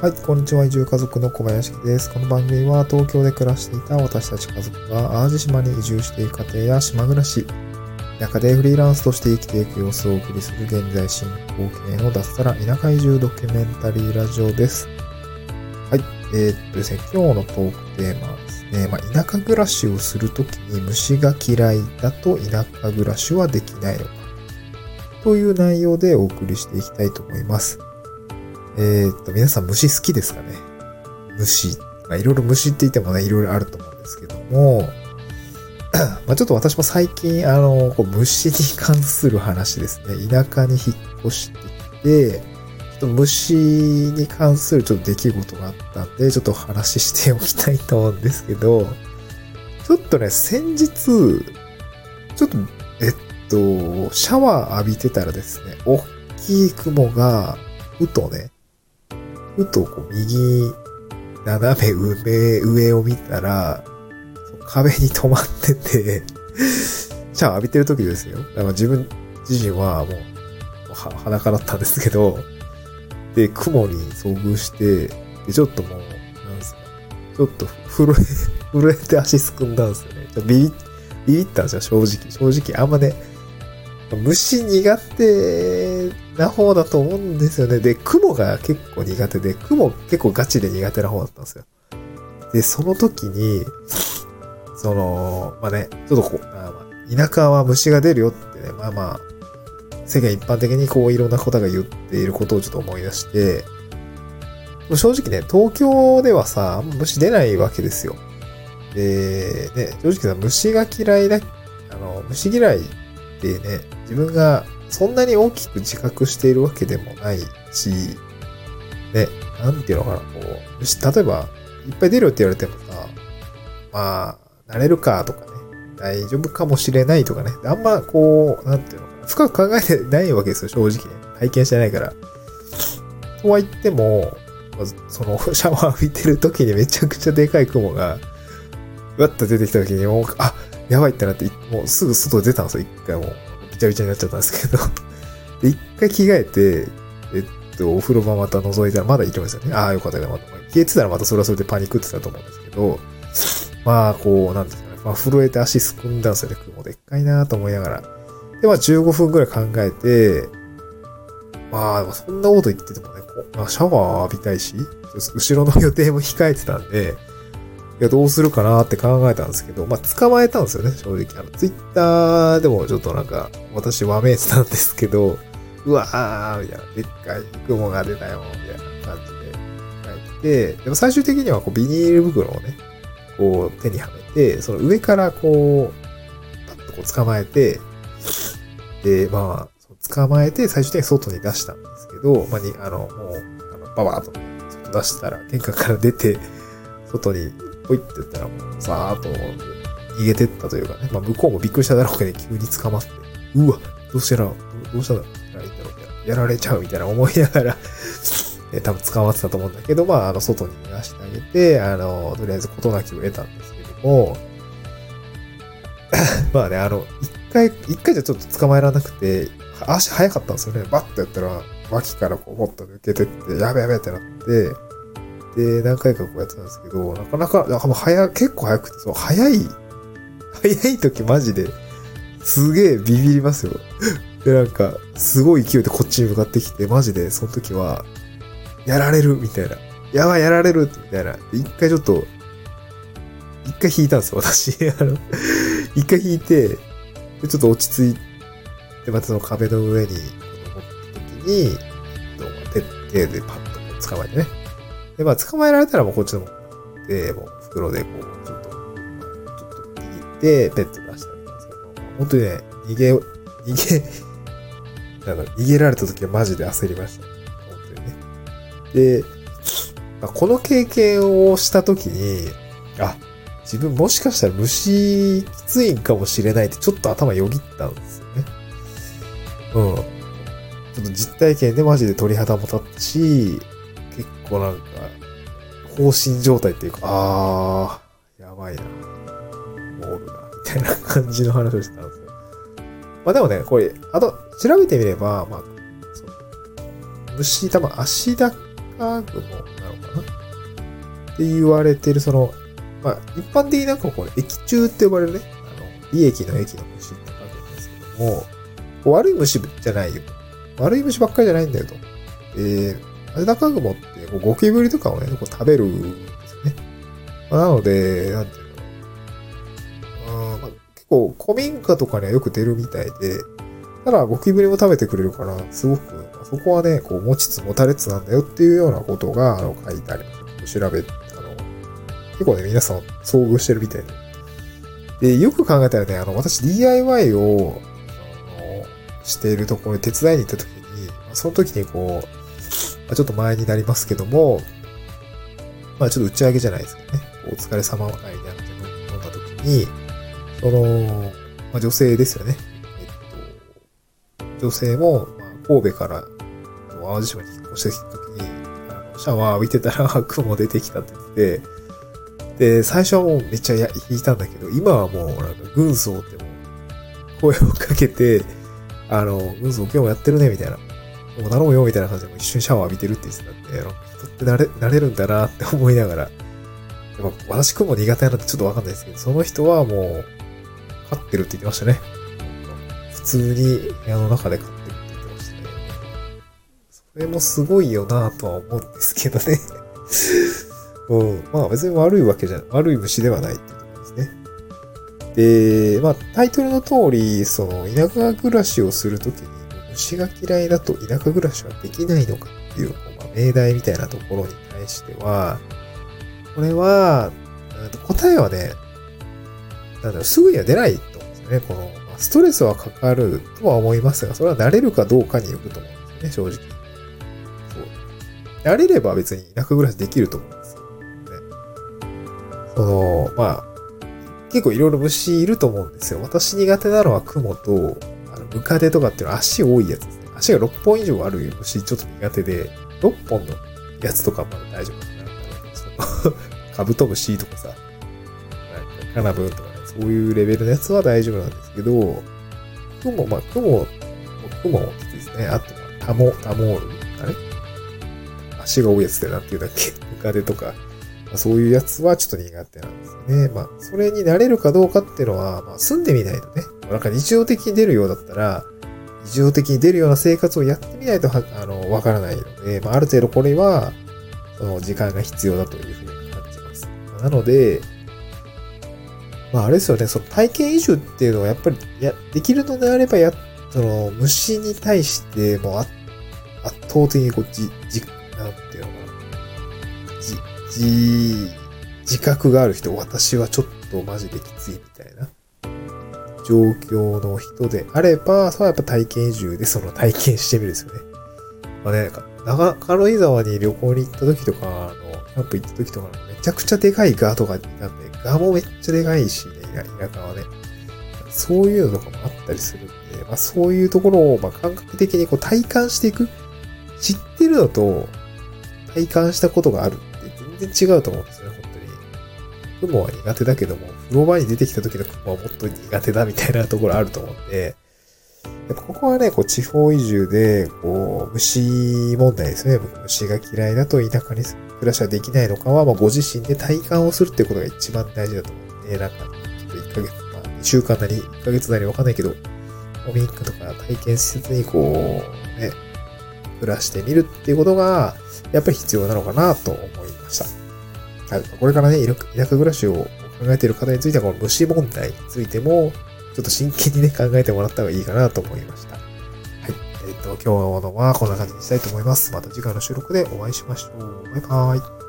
はい、こんにちは。移住家族の小林です。この番組は東京で暮らしていた私たち家族が淡路島に移住している家庭や島暮らし、中でフリーランスとして生きていく様子をお送りする現在進行形の脱サラ田舎移住ドキュメンタリーラジオです。はい、えー、っとですね、今日のトークテーマはですね、まあ、田舎暮らしをするときに虫が嫌いだと田舎暮らしはできないのかという内容でお送りしていきたいと思います。えー、っと、皆さん虫好きですかね？虫。まあ、いろいろ虫って言ってもね、いろいろあると思うんですけども、まあちょっと私も最近、あの、こう虫に関する話ですね。田舎に引っ越してきて、ちょっと虫に関するちょっと出来事があったんで、ちょっと話しておきたいと思うんですけど、ちょっとね、先日、ちょっと、えっと、シャワー浴びてたらですね、大きい雲が、ふとね、ふとこう右、斜め上、上を見たら、壁に止まってて シャワー浴びてる時ですよ。だから自分自身はもう、裸だったんですけど、で、雲に遭遇して、で、ちょっともう、なんすか、ちょっと震え、震えて足すくんだんですよね。ちょビビ、ビビったんですよ、正直。正直、あんまね、虫苦手な方だと思うんですよね。で、雲が結構苦手で、雲結構ガチで苦手な方だったんですよ。で、その時に、その、まあね、ちょっとこう、まあ、田舎は虫が出るよってね、まあまあ、世間一般的にこういろんな方が言っていることをちょっと思い出して、正直ね、東京ではさ、虫出ないわけですよ。で、ね、正直さ、虫が嫌いだ、あの、虫嫌いってね、自分がそんなに大きく自覚しているわけでもないし、ね、なんていうのかな、こう、例えば、いっぱい出るよって言われてもさ、まあ、慣れるかとかね、大丈夫かもしれないとかね、あんまこう、なんていうのかな、深く考えてないわけですよ、正直ね。体験してないから。とは言っても、その、シャワー浴びてる時にめちゃくちゃでかい雲が、わっと出てきた時に、もう、あ、やばいってなって、もうすぐ外出たんですよ、一回もう。ちゃびちゃになっちゃったんですけど で、一回着替えて、えっと、お風呂場また覗いたらまだいけますよね。ああ、よかったよかった。消えてたらまたそれはそれでパニックってたと思うんですけど、まあ、こう、なんですかね。まあ、震えて足すくんだんですよね。雲でっかいなと思いながら。で、まあ、15分くらい考えて、まあ、そんなこと言っててもね、まあ、シャワー浴びたいし、後ろの予定も控えてたんで、いや、どうするかなって考えたんですけど、まあ、捕まえたんですよね、正直。あの、ツイッターでもちょっとなんか、私わめいてたんですけど、うわー、みたいな、でっかい雲が出たよ、みたいな感じで書いて、でも最終的にはこうビニール袋をね、こう手にはめて、その上からこう、パッとこう捕まえて、で、まあ、捕まえて最終的に外に出したんですけど、まあ、に、あの、もう、あの、ババーと出したら、玄関から出て、外にほいって言ったらもう、さーっと逃げてったというかね。まあ、向こうもびっくりしただろうけど、急に捕まって、うわ、どうしたら、どうしたらいいんだろう。やられちゃうみたいな思いながら え多分捕まってたと思うんだけど、まあ、あの、外に逃がしてあげて、あの、とりあえず事なきを得たんですけども、まあね、あの、一回、一回じゃちょっと捕まえられなくて、足早かったんですよね。バッとやったら、脇からこう、もっと抜けてって、やべやべってなって、で、何回かこうやってたんですけど、なかなか、なんかもう早、結構早くて、そう、早い、早い時マジで、すげえビビりますよ。で、なんか、すごい勢いでこっちに向かってきて、マジで、その時は、やられるみたいな。やばい、やられるみたいな。一回ちょっと、一回引いたんですよ、私。あの、一回引いて、で、ちょっと落ち着いて、またその壁の上に、登った時に、手でパッと捕まえてね。で、まあ、捕まえられたらもうこっちのもで、もう袋でこう、ちょっと、ちょっと握って、ペット出したんですけど、本当にね、逃げ、逃げ、なんか逃げられた時はマジで焦りました。本当にね。で、まあ、この経験をした時に、あ、自分もしかしたら虫きついんかもしれないってちょっと頭よぎったんですよね。うん。ちょっと実体験でマジで鳥肌も立ったし、結構なんか、放心状態っていうか、あー、やばいな。もうおるな、みたいな感じの話をしてたんですよ。まあでもね、これ、あと、調べてみれば、まあ、その虫、多分足だかカグモなのかな？って言われてる、その、まあ、一般的になんかこれ、液中って呼ばれるね、あの、利益の液の虫って書くんですけども、悪い虫じゃないよ。悪い虫ばっかりじゃないんだよと。で、アジナカグモってこうゴキブリとかをね、こう食べるんですね。まあ、なので、なんていうの、うんまあ、結構古民家とかにはよく出るみたいで、ただゴキブリも食べてくれるから、すごく、そこはね、こう持ちつ持たれつなんだよっていうようなことがあの書いてあります。調べ、あの、結構ね、皆さん遭遇してるみたいで。で、よく考えたらね、あの、私 DIY を、あの、しているところに手伝いに行った時に、その時にこう、ま、ちょっと前になりますけども、まあちょっと打ち上げじゃないですけどね、お疲れ様会になって飲んだ時に、その、まあ女性ですよね。えっと、女性も、ま、神戸から淡路島に引っ越してきた時に、あのシャワー浴びてたら 雲出てきたって言って、で、最初はもうめっちゃ引いたんだけど、今はもうなんか軍曹ってもう声をかけて、あの、軍曹今日もやってるね、みたいな。もう頼むよみたいな感じで一緒にシャワー浴びてるって言ってたんで、人ってなれ、なれるんだなって思いながら、やっぱ私雲苦手なのってちょっとわかんないですけど、その人はもう、飼ってるって言ってましたね。普通に部屋の中で飼ってるって言ってましたね。それもすごいよなとは思うんですけどね。うん。まあ別に悪いわけじゃ、悪い虫ではないっていうことですね。で、まあタイトルの通り、その田舎暮らしをするときに、虫が嫌いだと田舎暮らしはできないのかっていう、まあ、命題みたいなところに対しては、これは、答えはね、なんだろう、すぐには出ないと思うんですよね。この、まあ、ストレスはかかるとは思いますが、それは慣れるかどうかによると思うんですよね、正直。そう。慣れれば別に田舎暮らしできると思うんですよ。ね。その、まあ、結構いろいろ虫いると思うんですよ。私苦手なのは雲と、ムカデとかっていうのは足多いやつですね。足が6本以上ある虫ちょっと苦手で、6本のやつとかまだ大丈夫かな。そのカブトムシとかさ、カナブンとかね、そういうレベルのやつは大丈夫なんですけど、クモ、まあ、クモ、クモですね。あと、タモ、タモール、あれ足が多いやつってなんていうんだっけ？ムカデとか、まあ、そういうやつはちょっと苦手なんですよね。まあ、それになれるかどうかっていうのは、まあ、住んでみないとね、なんか日常的に出るようだったら、日常的に出るような生活をやってみないとは、あの、わからないので、まあ、ある程度これは、その時間が必要だというふうに感じます。なので、まあ、あれですよね、その体験移住っていうのはやっぱり、や、できるのであれば、や、その、虫に対しても圧倒的にこう、じ、じ、なんていうのかな。じ、じ、自覚がある人、私はちょっとマジできついみたいな。状況の人であれば、それはやっぱ体験移住でその体験してみるですよね。まあね、なんか長軽井沢に旅行に行った時とか、あの、キャンプ行った時とか、めちゃくちゃでかいガとかいたんで、ガもめっちゃでかいしね、田舎はね。そういうのとかもあったりするんで、まあそういうところを、まあ感覚的にこう体感していく。知ってるのと、体感したことがあるって全然違うと思うんです。雲は苦手だけども、風呂場に出てきた時の雲はもっと苦手だみたいなところあると思うんで、やっぱここはね、こう地方移住で、こう、虫問題ですね。虫が嫌いだと田舎に暮らしはできないのかは、まあ、ご自身で体感をするってことが一番大事だと思うんで、なんか、ちょっと1ヶ月、まあ、2週間なり、1ヶ月なりわかんないけど、古民家とか体験施設にこう、ね、暮らしてみるっていうことが、やっぱり必要なのかなと思いました。はい、これからね、田舎暮らしを考えている方については、この虫問題についても、ちょっと真剣にね、考えてもらった方がいいかなと思いました。はい。えっ、ー、と、今日のはこんな感じにしたいと思います。また次回の収録でお会いしましょう。バイバーイ。